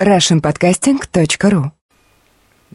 russianpodcasting.ru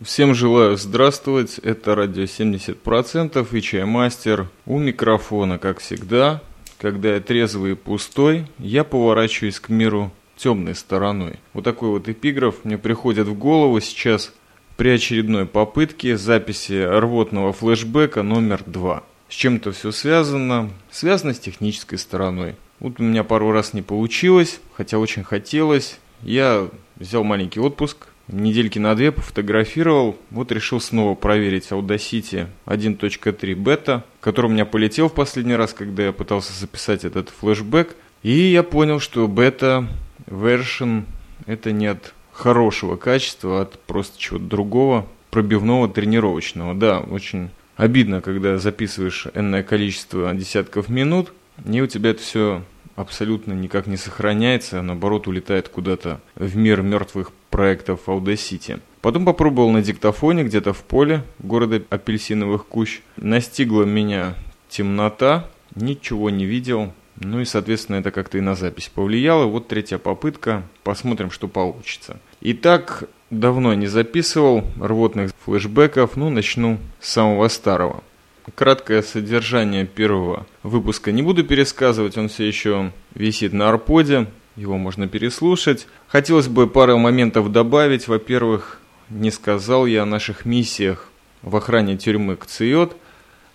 Всем желаю здравствовать, это радио 70% и Чаймастер. У микрофона, как всегда, когда я трезвый и пустой, я поворачиваюсь к миру темной стороной. Вот такой вот эпиграф мне приходит в голову сейчас при очередной попытке записи рвотного флешбека номер два. С чем это все связано? Связано с технической стороной. Вот у меня пару раз не получилось, хотя очень хотелось. Я взял маленький отпуск, недельки на две пофотографировал, вот решил снова проверить Audacity 1.3 бета, который у меня полетел в последний раз, когда я пытался записать этот флешбэк, и я понял, что бета version это не от хорошего качества, а от просто чего-то другого, пробивного, тренировочного. Да, очень обидно, когда записываешь энное количество десятков минут, и у тебя это все абсолютно никак не сохраняется, а наоборот улетает куда-то в мир мертвых проектов Audacity. Потом попробовал на диктофоне где-то в поле города апельсиновых кущ. Настигла меня темнота, ничего не видел. Ну и, соответственно, это как-то и на запись повлияло. Вот третья попытка. Посмотрим, что получится. Итак, давно не записывал рвотных флешбеков. Ну, начну с самого старого. Краткое содержание первого выпуска не буду пересказывать, он все еще висит на арподе, его можно переслушать. Хотелось бы пару моментов добавить. Во-первых, не сказал я о наших миссиях в охране тюрьмы Кциот.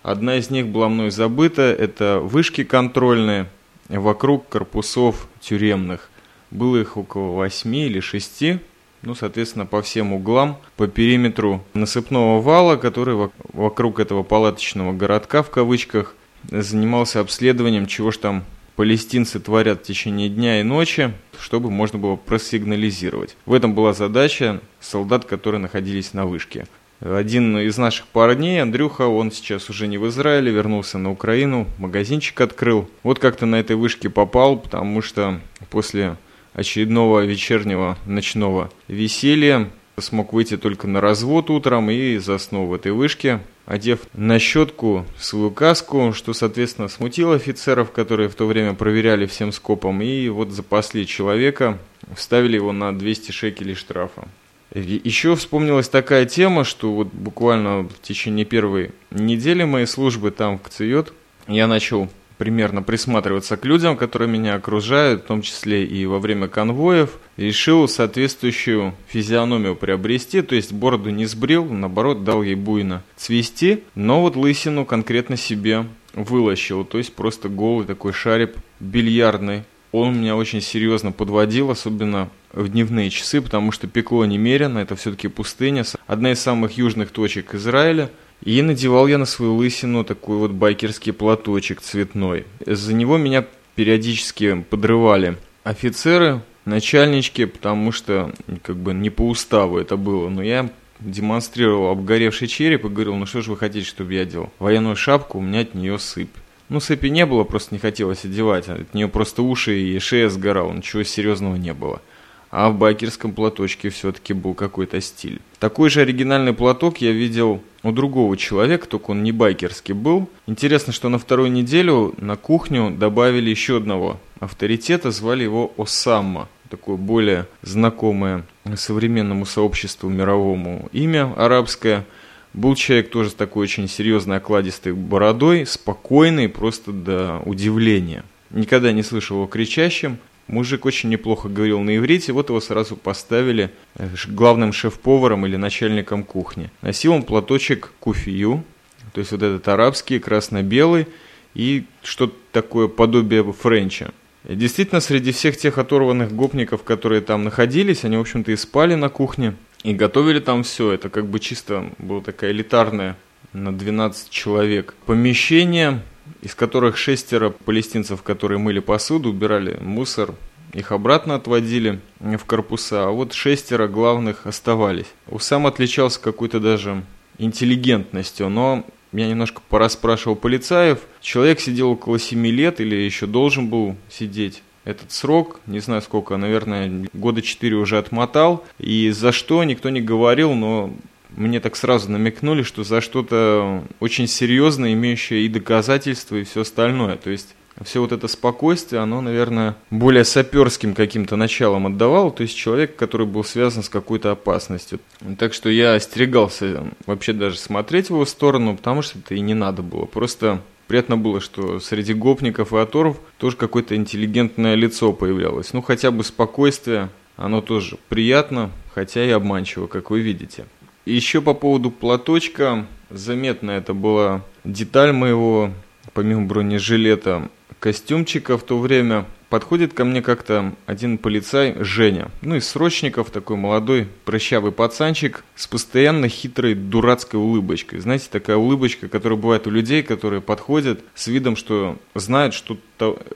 Одна из них была мной забыта, это вышки контрольные вокруг корпусов тюремных. Было их около восьми или шести ну, соответственно, по всем углам, по периметру насыпного вала, который вокруг этого палаточного городка, в кавычках, занимался обследованием, чего ж там палестинцы творят в течение дня и ночи, чтобы можно было просигнализировать. В этом была задача солдат, которые находились на вышке. Один из наших парней, Андрюха, он сейчас уже не в Израиле, вернулся на Украину, магазинчик открыл. Вот как-то на этой вышке попал, потому что после очередного вечернего ночного веселья. Смог выйти только на развод утром и заснул в этой вышке, одев на щетку свою каску, что, соответственно, смутило офицеров, которые в то время проверяли всем скопом, и вот запасли человека, вставили его на 200 шекелей штрафа. Еще вспомнилась такая тема, что вот буквально в течение первой недели моей службы там в КЦИОТ я начал примерно присматриваться к людям, которые меня окружают, в том числе и во время конвоев. Решил соответствующую физиономию приобрести, то есть бороду не сбрил, наоборот, дал ей буйно цвести, но вот лысину конкретно себе вылощил, то есть просто голый такой шарик бильярдный. Он меня очень серьезно подводил, особенно в дневные часы, потому что пекло немерено, это все-таки пустыня, одна из самых южных точек Израиля – и надевал я на свою лысину такой вот байкерский платочек цветной. За него меня периодически подрывали офицеры, начальнички, потому что как бы не по уставу это было. Но я демонстрировал обгоревший череп и говорил, ну что же вы хотите, чтобы я делал? Военную шапку, у меня от нее сыпь. Ну, сыпи не было, просто не хотелось одевать. От нее просто уши и шея сгорала, ничего серьезного не было а в байкерском платочке все-таки был какой-то стиль. Такой же оригинальный платок я видел у другого человека, только он не байкерский был. Интересно, что на вторую неделю на кухню добавили еще одного авторитета, звали его Осамма. Такое более знакомое современному сообществу мировому имя арабское. Был человек тоже с такой очень серьезной окладистой бородой, спокойный, просто до удивления. Никогда не слышал его кричащим, Мужик очень неплохо говорил на иврите, вот его сразу поставили э, главным шеф-поваром или начальником кухни. Носил он платочек куфию, то есть вот этот арабский, красно-белый, и что-то такое подобие френча. Действительно, среди всех тех оторванных гопников, которые там находились, они, в общем-то, и спали на кухне, и готовили там все. Это как бы чисто было такая элитарная на 12 человек помещение, из которых шестеро палестинцев, которые мыли посуду, убирали мусор, их обратно отводили в корпуса, а вот шестеро главных оставались. Усам отличался какой-то даже интеллигентностью, но я немножко порасспрашивал полицаев. Человек сидел около семи лет или еще должен был сидеть этот срок, не знаю сколько, наверное, года четыре уже отмотал. И за что никто не говорил, но мне так сразу намекнули, что за что-то очень серьезное, имеющее и доказательства, и все остальное. То есть все вот это спокойствие, оно, наверное, более саперским каким-то началом отдавало, то есть человек, который был связан с какой-то опасностью. Так что я остерегался вообще даже смотреть в его сторону, потому что это и не надо было. Просто приятно было, что среди гопников и оторов тоже какое-то интеллигентное лицо появлялось. Ну, хотя бы спокойствие, оно тоже приятно, хотя и обманчиво, как вы видите. Еще по поводу платочка, заметно это была деталь моего, помимо бронежилета, костюмчика в то время подходит ко мне как-то один полицай, Женя. Ну, из срочников, такой молодой, прыщавый пацанчик с постоянно хитрой дурацкой улыбочкой. Знаете, такая улыбочка, которая бывает у людей, которые подходят с видом, что знают что-то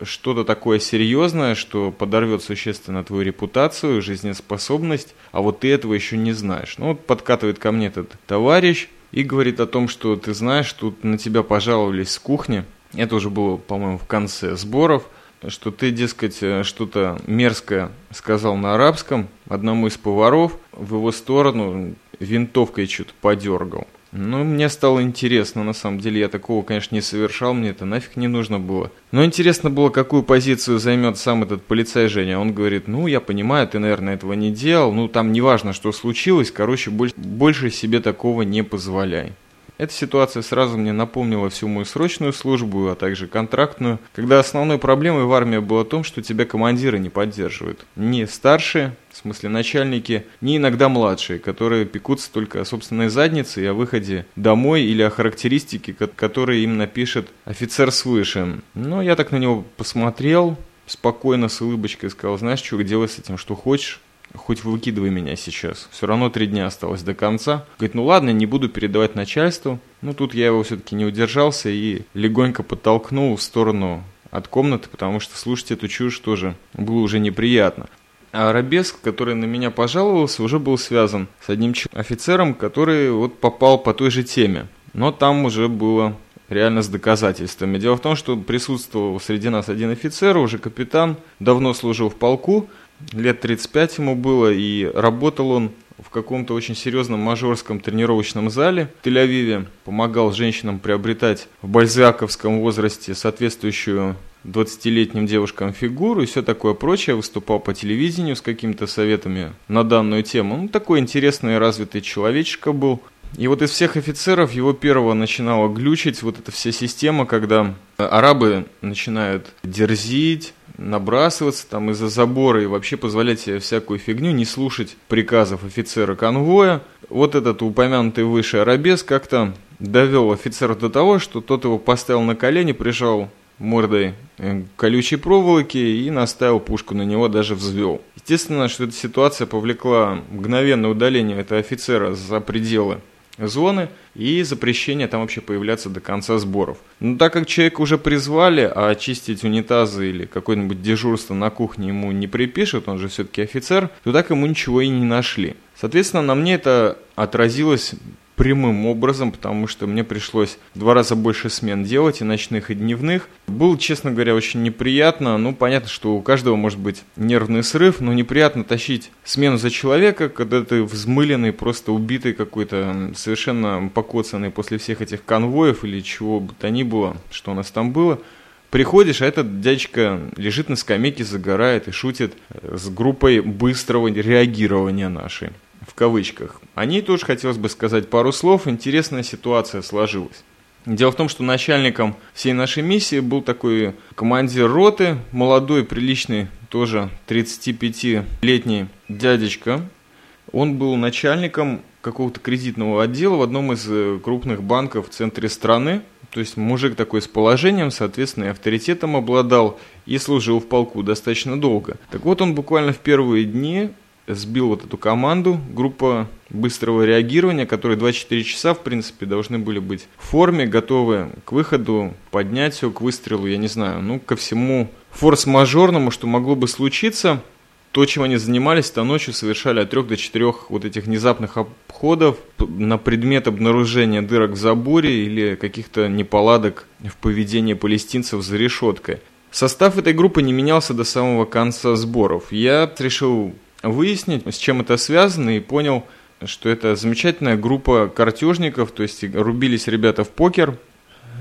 что такое серьезное, что подорвет существенно твою репутацию, жизнеспособность, а вот ты этого еще не знаешь. Ну, вот подкатывает ко мне этот товарищ и говорит о том, что ты знаешь, тут на тебя пожаловались с кухни, это уже было, по-моему, в конце сборов, что ты, дескать, э, что-то мерзкое сказал на арабском одному из поваров, в его сторону винтовкой что-то подергал. Ну, мне стало интересно, на самом деле, я такого, конечно, не совершал, мне это нафиг не нужно было. Но интересно было, какую позицию займет сам этот полицай Женя. Он говорит, ну, я понимаю, ты, наверное, этого не делал, ну, там неважно, что случилось, короче, больше, больше себе такого не позволяй. Эта ситуация сразу мне напомнила всю мою срочную службу, а также контрактную, когда основной проблемой в армии было в том, что тебя командиры не поддерживают. Не старшие, в смысле начальники, не иногда младшие, которые пекутся только о собственной заднице и о выходе домой или о характеристике, которые им напишет офицер свыше. Но я так на него посмотрел, спокойно, с улыбочкой сказал, знаешь, что делай с этим, что хочешь хоть выкидывай меня сейчас. Все равно три дня осталось до конца. Говорит, ну ладно, не буду передавать начальству. Ну тут я его все-таки не удержался и легонько подтолкнул в сторону от комнаты, потому что слушать эту чушь тоже было уже неприятно. А Арабеск, который на меня пожаловался, уже был связан с одним офицером, который вот попал по той же теме. Но там уже было реально с доказательствами. Дело в том, что присутствовал среди нас один офицер, уже капитан, давно служил в полку, лет 35 ему было, и работал он в каком-то очень серьезном мажорском тренировочном зале в Тель-Авиве, помогал женщинам приобретать в бальзаковском возрасте соответствующую 20-летним девушкам фигуру и все такое прочее, выступал по телевидению с какими-то советами на данную тему. Ну, такой интересный и развитый человечек был. И вот из всех офицеров его первого начинала глючить вот эта вся система, когда арабы начинают дерзить, набрасываться там из-за забора и вообще позволять себе всякую фигню, не слушать приказов офицера конвоя. Вот этот упомянутый выше арабес как-то довел офицера до того, что тот его поставил на колени, прижал мордой э, колючей проволоки и наставил пушку на него, даже взвел. Естественно, что эта ситуация повлекла мгновенное удаление этого офицера за пределы зоны и запрещение там вообще появляться до конца сборов. Но так как человека уже призвали, а очистить унитазы или какое-нибудь дежурство на кухне ему не припишут, он же все-таки офицер, то так ему ничего и не нашли. Соответственно, на мне это отразилось прямым образом, потому что мне пришлось два раза больше смен делать, и ночных, и дневных. Было, честно говоря, очень неприятно. Ну, понятно, что у каждого может быть нервный срыв, но неприятно тащить смену за человека, когда ты взмыленный, просто убитый какой-то, совершенно покоцанный после всех этих конвоев или чего бы то ни было, что у нас там было. Приходишь, а этот дядечка лежит на скамейке, загорает и шутит с группой быстрого реагирования нашей в кавычках. О ней тоже хотелось бы сказать пару слов. Интересная ситуация сложилась. Дело в том, что начальником всей нашей миссии был такой командир роты, молодой, приличный, тоже 35-летний дядечка. Он был начальником какого-то кредитного отдела в одном из э, крупных банков в центре страны. То есть мужик такой с положением, соответственно, и авторитетом обладал и служил в полку достаточно долго. Так вот, он буквально в первые дни сбил вот эту команду, группа быстрого реагирования, которые 24 часа, в принципе, должны были быть в форме, готовы к выходу, поднятию, к выстрелу, я не знаю, ну, ко всему форс-мажорному, что могло бы случиться. То, чем они занимались, то ночью совершали от трех до четырех вот этих внезапных обходов на предмет обнаружения дырок в заборе или каких-то неполадок в поведении палестинцев за решеткой. Состав этой группы не менялся до самого конца сборов. Я решил выяснить, с чем это связано, и понял, что это замечательная группа картежников, то есть рубились ребята в покер,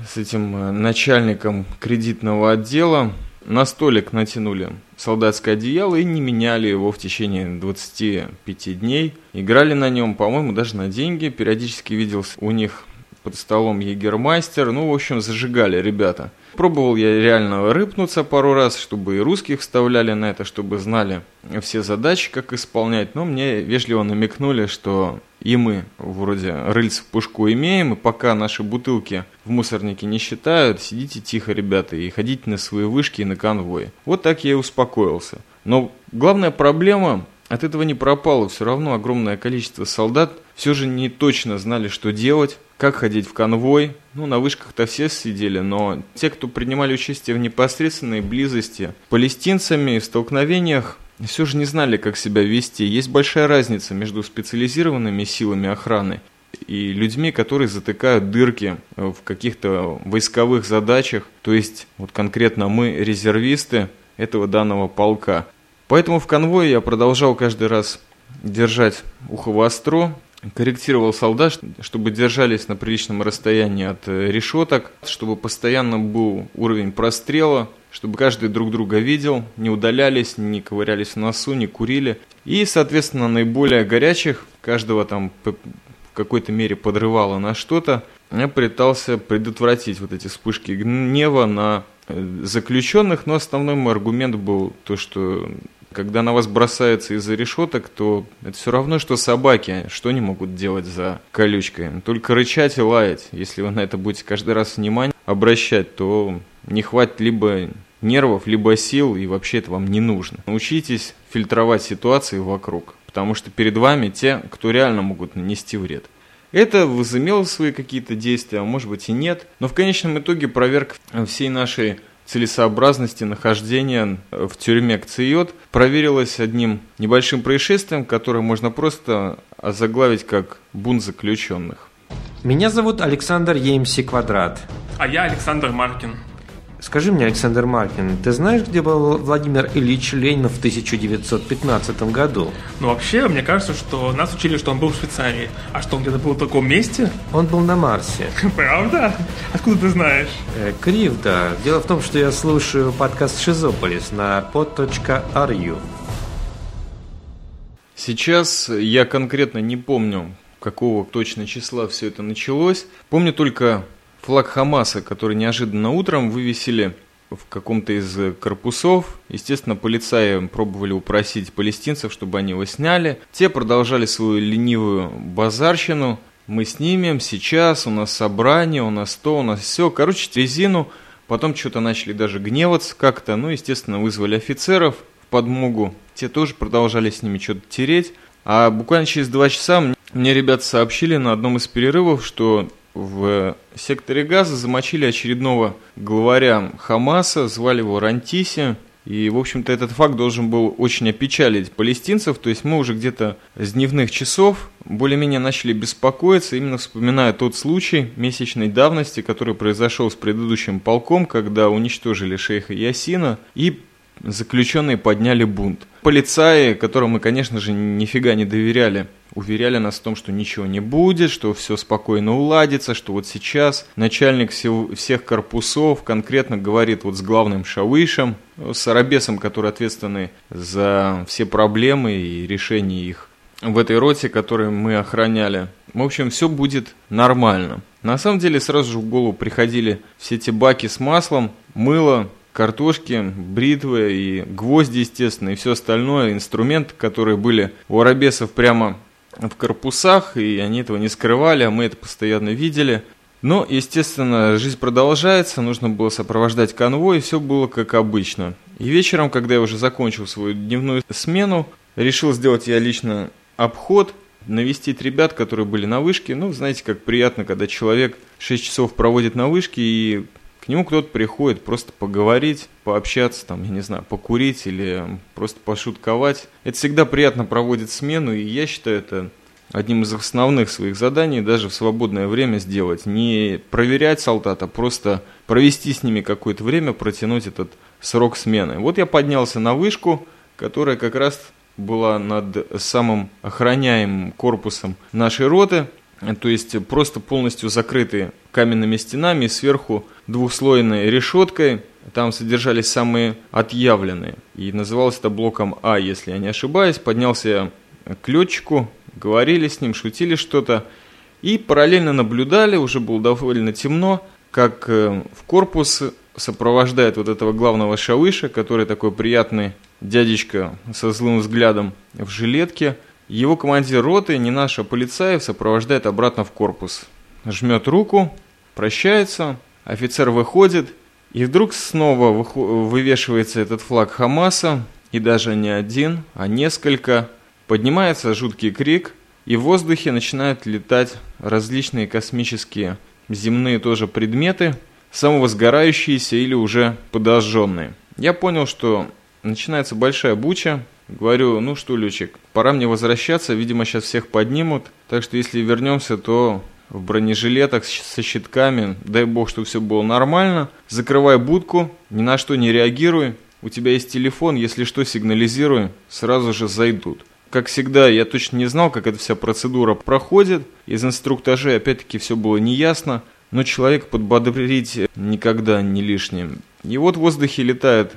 с этим э, начальником кредитного отдела на столик натянули солдатское одеяло и не меняли его в течение 25 дней. Играли на нем, по-моему, даже на деньги. Периодически видел у них под столом егермастер. Ну, в общем, зажигали ребята. Пробовал я реально рыпнуться пару раз, чтобы и русских вставляли на это, чтобы знали все задачи, как исполнять. Но мне вежливо намекнули, что и мы вроде рыльц в пушку имеем, и пока наши бутылки в мусорнике не считают, сидите тихо, ребята, и ходите на свои вышки и на конвои. Вот так я и успокоился. Но главная проблема от этого не пропало. Все равно огромное количество солдат все же не точно знали, что делать, как ходить в конвой. Ну, на вышках-то все сидели, но те, кто принимали участие в непосредственной близости палестинцами в столкновениях, все же не знали, как себя вести. Есть большая разница между специализированными силами охраны и людьми, которые затыкают дырки в каких-то войсковых задачах. То есть, вот конкретно мы, резервисты этого данного полка. Поэтому в конвое я продолжал каждый раз держать ухо востро, корректировал солдат, чтобы держались на приличном расстоянии от э, решеток, чтобы постоянно был уровень прострела, чтобы каждый друг друга видел, не удалялись, не ковырялись в носу, не курили. И, соответственно, наиболее горячих, каждого там в какой-то мере подрывало на что-то, я пытался предотвратить вот эти вспышки гнева на э, заключенных, но основной мой аргумент был то, что когда на вас бросается из-за решеток, то это все равно, что собаки. Что они могут делать за колючкой? Только рычать и лаять. Если вы на это будете каждый раз внимание обращать, то не хватит либо нервов, либо сил, и вообще это вам не нужно. Научитесь фильтровать ситуации вокруг, потому что перед вами те, кто реально могут нанести вред. Это возымело свои какие-то действия, а может быть и нет. Но в конечном итоге проверка всей нашей целесообразности нахождения в тюрьме Кциот проверилась одним небольшим происшествием, которое можно просто озаглавить как бунт заключенных. Меня зовут Александр Еймси Квадрат. А я Александр Маркин. Скажи мне, Александр Маркин, ты знаешь, где был Владимир Ильич Ленин в 1915 году? Ну, вообще, мне кажется, что нас учили, что он был в Швейцарии. А что, он где-то был в таком месте? Он был на Марсе. Правда? Откуда ты знаешь? Э, кривда. Дело в том, что я слушаю подкаст «Шизополис» на pod.ru. Сейчас я конкретно не помню, какого точно числа все это началось. Помню только флаг Хамаса, который неожиданно утром вывесили в каком-то из корпусов. Естественно, полицаи пробовали упросить палестинцев, чтобы они его сняли. Те продолжали свою ленивую базарщину. Мы снимем сейчас, у нас собрание, у нас то, у нас все. Короче, резину. Потом что-то начали даже гневаться как-то. Ну, естественно, вызвали офицеров в подмогу. Те тоже продолжали с ними что-то тереть. А буквально через два часа мне ребята сообщили на одном из перерывов, что в секторе газа замочили очередного главаря Хамаса, звали его Рантиси. И, в общем-то, этот факт должен был очень опечалить палестинцев. То есть мы уже где-то с дневных часов более-менее начали беспокоиться, именно вспоминая тот случай месячной давности, который произошел с предыдущим полком, когда уничтожили шейха Ясина и заключенные подняли бунт. Полицаи, которым мы, конечно же, нифига не доверяли, уверяли нас в том, что ничего не будет, что все спокойно уладится, что вот сейчас начальник всех корпусов конкретно говорит вот с главным шавышем, с арабесом, который ответственный за все проблемы и решение их в этой роте, которую мы охраняли. В общем, все будет нормально. На самом деле сразу же в голову приходили все эти баки с маслом, мыло, картошки, бритвы и гвозди, естественно, и все остальное, инструменты, которые были у арабесов прямо в корпусах, и они этого не скрывали, а мы это постоянно видели. Но, естественно, жизнь продолжается, нужно было сопровождать конвой, и все было как обычно. И вечером, когда я уже закончил свою дневную смену, решил сделать я лично обход, навестить ребят, которые были на вышке. Ну, знаете, как приятно, когда человек 6 часов проводит на вышке и к нему кто-то приходит просто поговорить, пообщаться, там, я не знаю, покурить или просто пошутковать. Это всегда приятно проводит смену, и я считаю это одним из основных своих заданий даже в свободное время сделать. Не проверять солдат, а просто провести с ними какое-то время, протянуть этот срок смены. Вот я поднялся на вышку, которая как раз была над самым охраняемым корпусом нашей роты. То есть просто полностью закрытый каменными стенами, сверху двухслойной решеткой, там содержались самые отъявленные. И называлось это блоком А, если я не ошибаюсь. Поднялся к летчику, говорили с ним, шутили что-то. И параллельно наблюдали, уже было довольно темно, как э, в корпус сопровождает вот этого главного шалыша, который такой приятный дядечка со злым взглядом в жилетке. Его командир роты, не наша полицаев, сопровождает обратно в корпус. Жмет руку, прощается, офицер выходит, и вдруг снова вывешивается этот флаг Хамаса, и даже не один, а несколько. Поднимается жуткий крик, и в воздухе начинают летать различные космические земные тоже предметы, самовозгорающиеся или уже подожженные. Я понял, что начинается большая буча. Говорю, ну что, Лючик, пора мне возвращаться, видимо, сейчас всех поднимут. Так что если вернемся, то в бронежилетах со щитками, дай бог, что все было нормально. Закрывай будку, ни на что не реагируй. У тебя есть телефон, если что, сигнализируй, сразу же зайдут. Как всегда, я точно не знал, как эта вся процедура проходит. Из инструктажей, опять-таки, все было неясно. Но человек подбодрить никогда не лишним. И вот в воздухе летают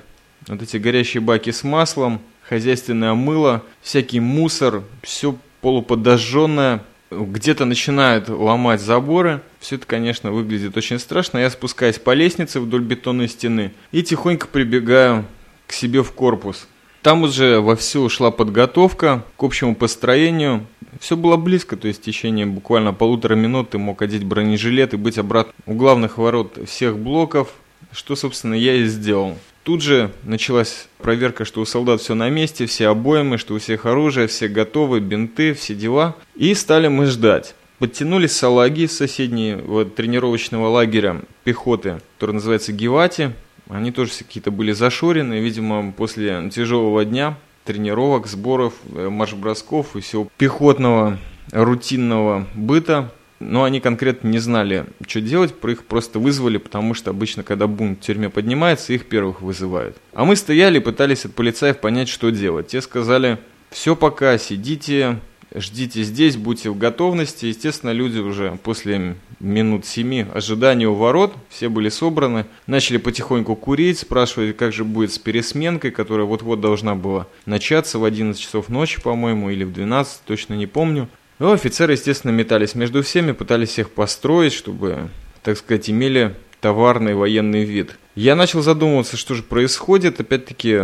вот эти горящие баки с маслом, хозяйственное мыло, всякий мусор, все полуподожженное, где-то начинают ломать заборы. Все это, конечно, выглядит очень страшно. Я спускаюсь по лестнице вдоль бетонной стены и тихонько прибегаю к себе в корпус. Там уже вовсю ушла подготовка к общему построению. Все было близко, то есть в течение буквально полутора минут ты мог одеть бронежилет и быть обратно у главных ворот всех блоков, что, собственно, я и сделал. Тут же началась проверка, что у солдат все на месте, все обоймы, что у всех оружие, все готовы, бинты, все дела. И стали мы ждать. Подтянулись салаги с соседнего тренировочного лагеря пехоты, который называется Гевати. Они тоже какие-то были зашорены, видимо, после тяжелого дня, тренировок, сборов, э, марш-бросков и всего пехотного рутинного быта но они конкретно не знали, что делать, про их просто вызвали, потому что обычно, когда бунт в тюрьме поднимается, их первых вызывают. А мы стояли и пытались от полицаев понять, что делать. Те сказали, все пока, сидите, ждите здесь, будьте в готовности. Естественно, люди уже после минут семи ожидания у ворот, все были собраны, начали потихоньку курить, спрашивать, как же будет с пересменкой, которая вот-вот должна была начаться в 11 часов ночи, по-моему, или в 12, точно не помню. Ну, офицеры, естественно, метались между всеми, пытались всех построить, чтобы, так сказать, имели товарный военный вид. Я начал задумываться, что же происходит. Опять-таки,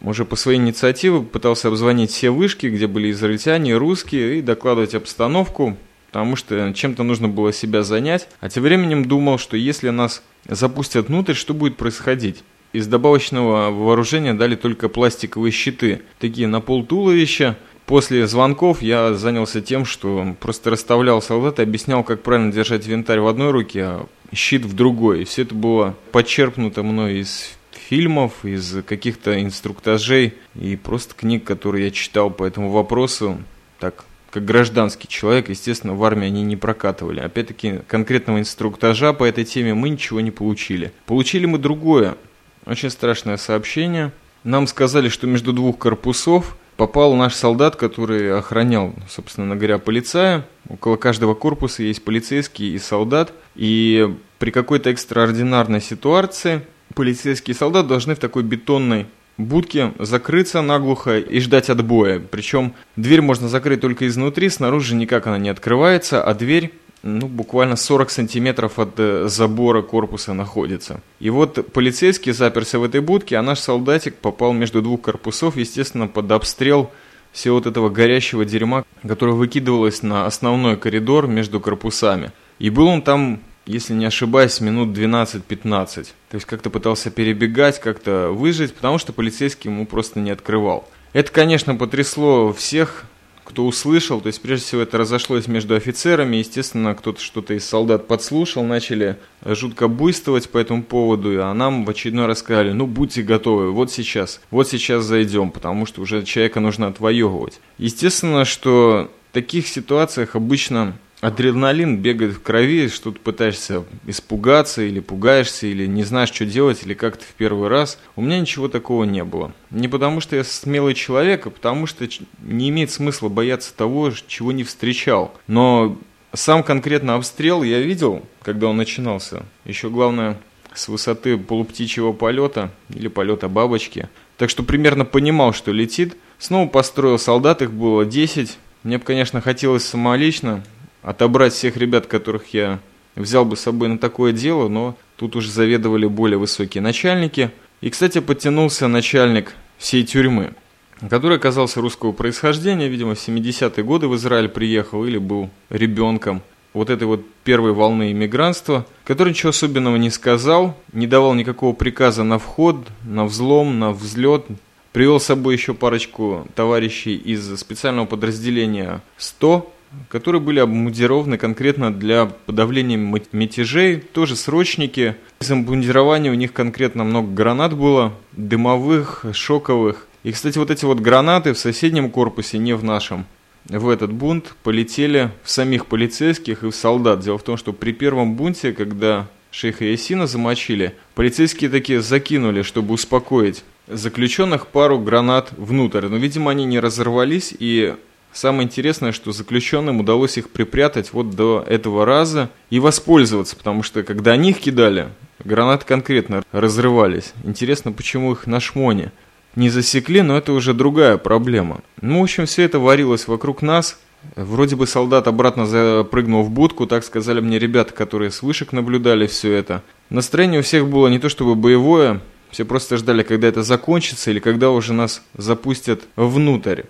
уже по своей инициативе пытался обзвонить все вышки, где были израильтяне, русские, и докладывать обстановку, потому что чем-то нужно было себя занять. А тем временем думал, что если нас запустят внутрь, что будет происходить? Из добавочного вооружения дали только пластиковые щиты, такие на пол туловища, После звонков я занялся тем, что просто расставлял солдат и объяснял, как правильно держать винтарь в одной руке, а щит в другой. И все это было подчеркнуто мной из фильмов, из каких-то инструктажей и просто книг, которые я читал по этому вопросу. Так, как гражданский человек, естественно, в армии они не прокатывали. Опять-таки, конкретного инструктажа по этой теме мы ничего не получили. Получили мы другое, очень страшное сообщение. Нам сказали, что между двух корпусов – попал наш солдат, который охранял, собственно говоря, полицая. Около каждого корпуса есть полицейский и солдат. И при какой-то экстраординарной ситуации полицейский и солдат должны в такой бетонной будке закрыться наглухо и ждать отбоя. Причем дверь можно закрыть только изнутри, снаружи никак она не открывается, а дверь ну, буквально 40 сантиметров от э, забора корпуса находится. И вот полицейский заперся в этой будке, а наш солдатик попал между двух корпусов, естественно, под обстрел всего вот этого горящего дерьма, которое выкидывалось на основной коридор между корпусами. И был он там, если не ошибаюсь, минут 12-15. То есть как-то пытался перебегать, как-то выжить, потому что полицейский ему просто не открывал. Это, конечно, потрясло всех кто услышал, то есть прежде всего это разошлось между офицерами, естественно, кто-то что-то из солдат подслушал, начали жутко буйствовать по этому поводу, а нам в очередной раз сказали, ну будьте готовы, вот сейчас, вот сейчас зайдем, потому что уже человека нужно отвоевывать. Естественно, что в таких ситуациях обычно адреналин бегает в крови, что ты пытаешься испугаться или пугаешься, или не знаешь, что делать, или как-то в первый раз. У меня ничего такого не было. Не потому, что я смелый человек, а потому, что не имеет смысла бояться того, чего не встречал. Но сам конкретно обстрел я видел, когда он начинался. Еще главное, с высоты полуптичьего полета или полета бабочки. Так что примерно понимал, что летит. Снова построил солдат, их было 10. Мне бы, конечно, хотелось самолично отобрать всех ребят, которых я взял бы с собой на такое дело, но тут уже заведовали более высокие начальники. И, кстати, подтянулся начальник всей тюрьмы, который оказался русского происхождения, видимо, в 70-е годы в Израиль приехал или был ребенком вот этой вот первой волны иммигрантства, который ничего особенного не сказал, не давал никакого приказа на вход, на взлом, на взлет, привел с собой еще парочку товарищей из специального подразделения 100, которые были обмундированы конкретно для подавления мятежей, тоже срочники. Из обмундирования у них конкретно много гранат было, дымовых, шоковых. И, кстати, вот эти вот гранаты в соседнем корпусе, не в нашем, в этот бунт полетели в самих полицейских и в солдат. Дело в том, что при первом бунте, когда шейха Ясина замочили, полицейские такие закинули, чтобы успокоить заключенных пару гранат внутрь. Но, видимо, они не разорвались, и самое интересное, что заключенным удалось их припрятать вот до этого раза и воспользоваться, потому что когда они их кидали, гранаты конкретно разрывались. Интересно, почему их на шмоне не засекли, но это уже другая проблема. Ну, в общем, все это варилось вокруг нас. Вроде бы солдат обратно запрыгнул в будку, так сказали мне ребята, которые с вышек наблюдали все это. Настроение у всех было не то чтобы боевое, все просто ждали, когда это закончится или когда уже нас запустят внутрь.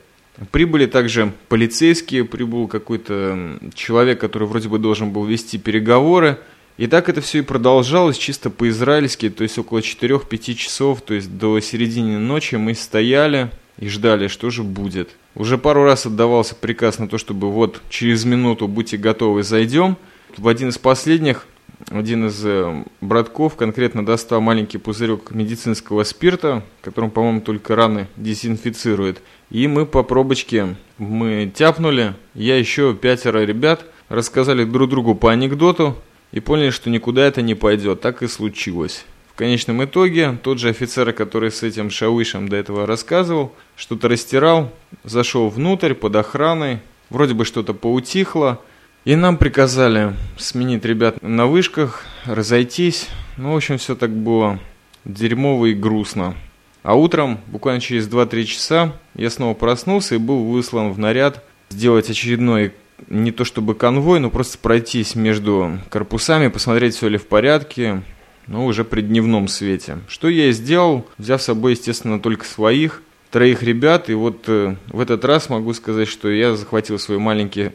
Прибыли также полицейские, прибыл какой-то человек, который вроде бы должен был вести переговоры. И так это все и продолжалось чисто по-израильски, то есть около 4-5 часов, то есть до середины ночи мы стояли и ждали, что же будет. Уже пару раз отдавался приказ на то, чтобы вот через минуту будьте готовы, зайдем. В один из последних один из э, братков конкретно достал маленький пузырек медицинского спирта, которым, по-моему, только раны дезинфицирует. И мы по пробочке мы тяпнули, я еще пятеро ребят рассказали друг другу по анекдоту, и поняли, что никуда это не пойдет. Так и случилось. В конечном итоге тот же офицер, который с этим шавышем до этого рассказывал, что-то растирал, зашел внутрь под охраной, вроде бы что-то поутихло, и нам приказали сменить ребят на вышках, разойтись. Ну, в общем, все так было дерьмово и грустно. А утром, буквально через 2-3 часа, я снова проснулся и был выслан в наряд сделать очередной не то чтобы конвой, но просто пройтись между корпусами, посмотреть, все ли в порядке, но уже при дневном свете. Что я и сделал, взяв с собой, естественно, только своих, троих ребят, и вот э, в этот раз могу сказать, что я захватил свой маленький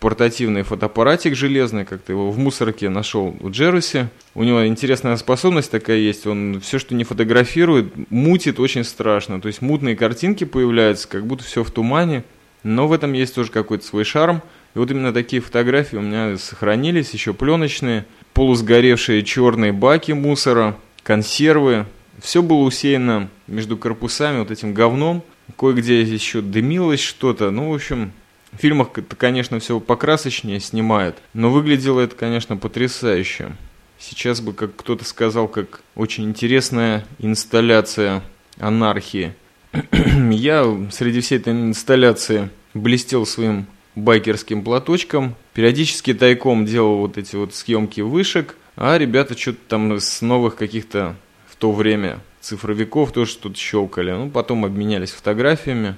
портативный фотоаппаратик железный, как-то его в мусорке нашел у Джеруси. У него интересная способность такая есть, он все, что не фотографирует, мутит очень страшно. То есть мутные картинки появляются, как будто все в тумане. Но в этом есть тоже какой-то свой шарм. И вот именно такие фотографии у меня сохранились, еще пленочные, полусгоревшие черные баки мусора, консервы. Все было усеяно между корпусами вот этим говном. Кое-где еще дымилось что-то. Ну, в общем, в фильмах это, конечно, все покрасочнее снимают, но выглядело это, конечно, потрясающе. Сейчас бы, как кто-то сказал, как очень интересная инсталляция анархии. Я среди всей этой инсталляции блестел своим байкерским платочком. Периодически тайком делал вот эти вот съемки вышек, а ребята что-то там с новых каких-то в то время цифровиков тоже что-то щелкали. Ну, потом обменялись фотографиями.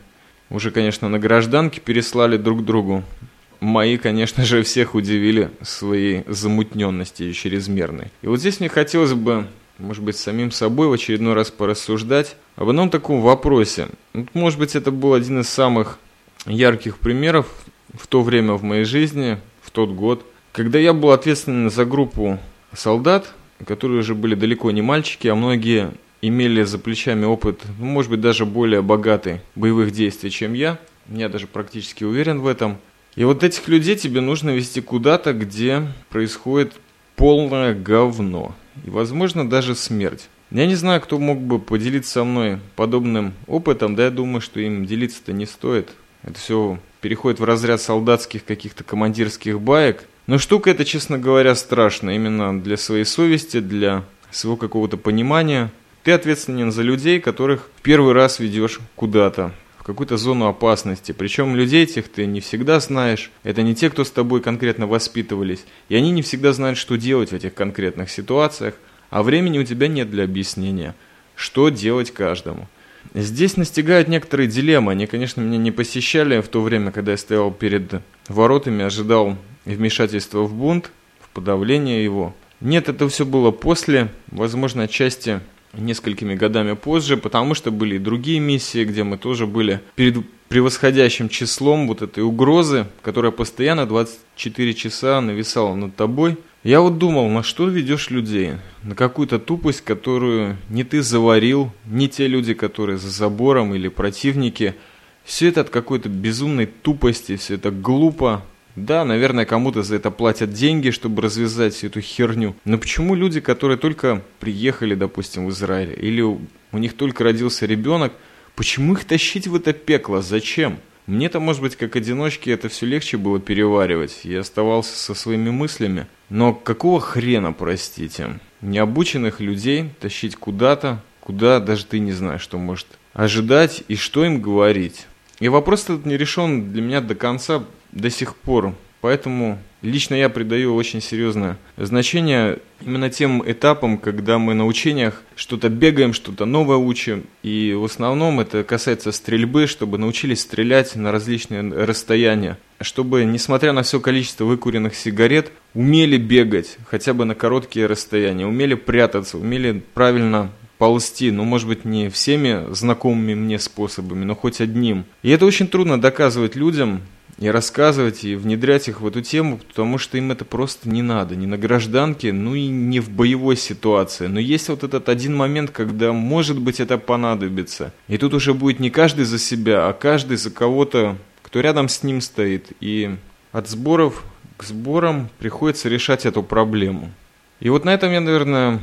Уже, конечно, на гражданке переслали друг другу. Мои, конечно же, всех удивили своей замутненности чрезмерной. И вот здесь мне хотелось бы, может быть, самим собой в очередной раз порассуждать об одном таком вопросе. Может быть, это был один из самых ярких примеров в то время в моей жизни, в тот год, когда я был ответственен за группу солдат, которые уже были далеко не мальчики, а многие имели за плечами опыт, ну, может быть, даже более богатый боевых действий, чем я. Я даже практически уверен в этом. И вот этих людей тебе нужно вести куда-то, где происходит полное говно. И, возможно, даже смерть. Я не знаю, кто мог бы поделиться со мной подобным опытом, да я думаю, что им делиться-то не стоит. Это все переходит в разряд солдатских каких-то командирских баек. Но штука эта, честно говоря, страшная именно для своей совести, для своего какого-то понимания. Ты ответственен за людей, которых первый раз ведешь куда-то, в какую-то зону опасности. Причем людей этих ты не всегда знаешь. Это не те, кто с тобой конкретно воспитывались. И они не всегда знают, что делать в этих конкретных ситуациях. А времени у тебя нет для объяснения, что делать каждому. Здесь настигают некоторые дилеммы. Они, конечно, меня не посещали в то время, когда я стоял перед воротами, ожидал вмешательства в бунт, в подавление его. Нет, это все было после, возможно, отчасти несколькими годами позже, потому что были и другие миссии, где мы тоже были перед превосходящим числом вот этой угрозы, которая постоянно 24 часа нависала над тобой. Я вот думал, на что ведешь людей? На какую-то тупость, которую не ты заварил, не те люди, которые за забором или противники. Все это от какой-то безумной тупости, все это глупо, да, наверное, кому-то за это платят деньги, чтобы развязать всю эту херню. Но почему люди, которые только приехали, допустим, в Израиль, или у них только родился ребенок, почему их тащить в это пекло? Зачем? Мне-то, может быть, как одиночке это все легче было переваривать. Я оставался со своими мыслями. Но какого хрена, простите, необученных людей тащить куда-то, куда даже ты не знаешь, что может ожидать и что им говорить. И вопрос этот не решен для меня до конца, до сих пор. Поэтому лично я придаю очень серьезное значение именно тем этапам, когда мы на учениях что-то бегаем, что-то новое учим. И в основном это касается стрельбы, чтобы научились стрелять на различные расстояния. Чтобы, несмотря на все количество выкуренных сигарет, умели бегать хотя бы на короткие расстояния, умели прятаться, умели правильно ползти, ну, может быть, не всеми знакомыми мне способами, но хоть одним. И это очень трудно доказывать людям, и рассказывать, и внедрять их в эту тему, потому что им это просто не надо, ни на гражданке, ну и не в боевой ситуации. Но есть вот этот один момент, когда, может быть, это понадобится. И тут уже будет не каждый за себя, а каждый за кого-то, кто рядом с ним стоит. И от сборов к сборам приходится решать эту проблему. И вот на этом я, наверное,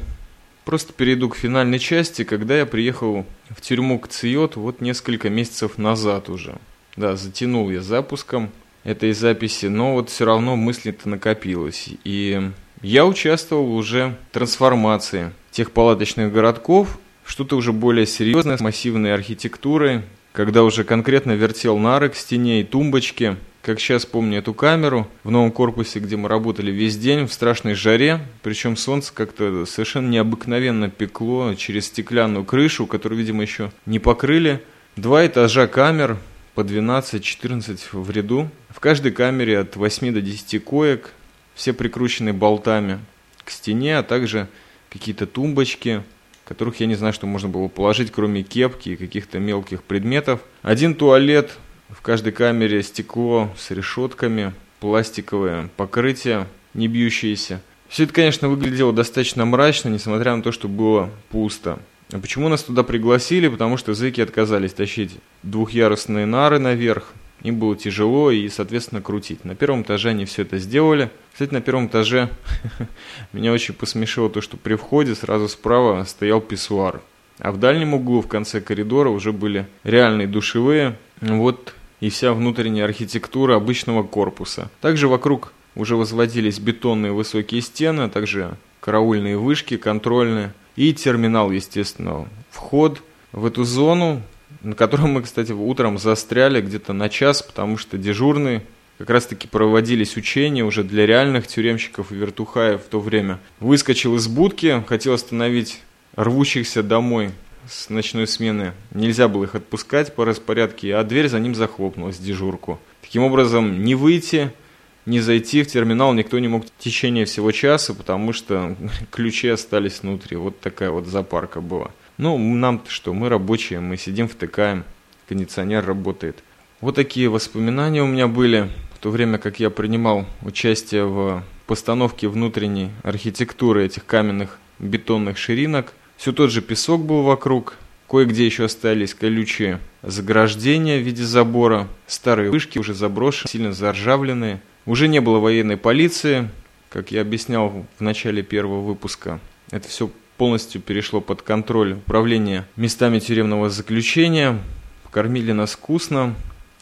просто перейду к финальной части, когда я приехал в тюрьму к Циот вот несколько месяцев назад уже. Да, затянул я запуском этой записи, но вот все равно мысли-то накопилось. И я участвовал уже в трансформации тех палаточных городков, что-то уже более серьезное, с массивной архитектурой, когда уже конкретно вертел нары к стене и тумбочки, как сейчас помню эту камеру в новом корпусе, где мы работали весь день в страшной жаре, причем солнце как-то совершенно необыкновенно пекло через стеклянную крышу, которую, видимо, еще не покрыли. Два этажа камер, по 12-14 в ряду. В каждой камере от 8 до 10 коек, все прикручены болтами к стене, а также какие-то тумбочки, которых я не знаю, что можно было положить, кроме кепки и каких-то мелких предметов. Один туалет, в каждой камере стекло с решетками, пластиковое покрытие, не бьющееся. Все это, конечно, выглядело достаточно мрачно, несмотря на то, что было пусто. А почему нас туда пригласили? Потому что зэки отказались тащить двухъярусные нары наверх. Им было тяжело и, соответственно, крутить. На первом этаже они все это сделали. Кстати, на первом этаже меня очень посмешило то, что при входе сразу справа стоял писсуар. А в дальнем углу, в конце коридора, уже были реальные душевые. Вот и вся внутренняя архитектура обычного корпуса. Также вокруг уже возводились бетонные высокие стены, а также караульные вышки, контрольные – и терминал, естественно, вход в эту зону, на котором мы, кстати, утром застряли где-то на час, потому что дежурные как раз-таки проводились учения уже для реальных тюремщиков и вертухаев в то время. Выскочил из будки, хотел остановить рвущихся домой с ночной смены. Нельзя было их отпускать по распорядке, а дверь за ним захлопнулась, дежурку. Таким образом, не выйти, не зайти в терминал никто не мог в течение всего часа, потому что ключи остались внутри. Вот такая вот запарка была. Ну, нам-то что, мы рабочие, мы сидим, втыкаем, кондиционер работает. Вот такие воспоминания у меня были, в то время как я принимал участие в постановке внутренней архитектуры этих каменных бетонных ширинок. Все тот же песок был вокруг, кое-где еще остались колючие заграждения в виде забора, старые вышки уже заброшены, сильно заржавленные – уже не было военной полиции, как я объяснял в начале первого выпуска. Это все полностью перешло под контроль управления местами тюремного заключения. Кормили нас вкусно.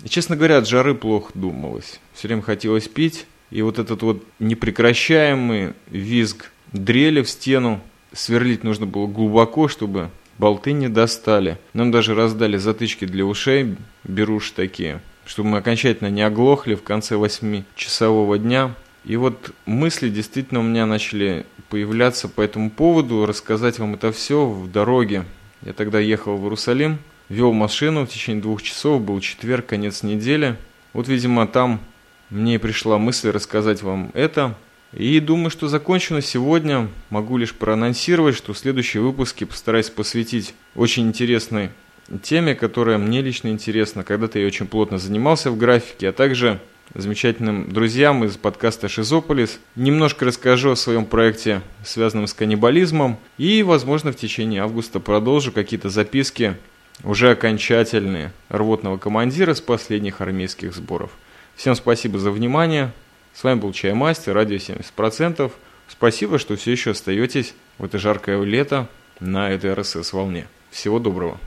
И, честно говоря, от жары плохо думалось. Все время хотелось пить. И вот этот вот непрекращаемый визг дрели в стену, сверлить нужно было глубоко, чтобы болты не достали. Нам даже раздали затычки для ушей, беруши такие, чтобы мы окончательно не оглохли в конце восьмичасового дня. И вот мысли действительно у меня начали появляться по этому поводу, рассказать вам это все в дороге. Я тогда ехал в Иерусалим, вел машину в течение двух часов, был четверг, конец недели. Вот, видимо, там мне пришла мысль рассказать вам это. И думаю, что закончу на сегодня. Могу лишь проанонсировать, что в следующие выпуски постараюсь посвятить очень интересной теме, которая мне лично интересна. Когда-то я очень плотно занимался в графике, а также замечательным друзьям из подкаста «Шизополис». Немножко расскажу о своем проекте, связанном с каннибализмом. И, возможно, в течение августа продолжу какие-то записки, уже окончательные, рвотного командира с последних армейских сборов. Всем спасибо за внимание. С вами был Чаймастер, радио 70%. Спасибо, что все еще остаетесь в это жаркое лето на этой РСС волне. Всего доброго.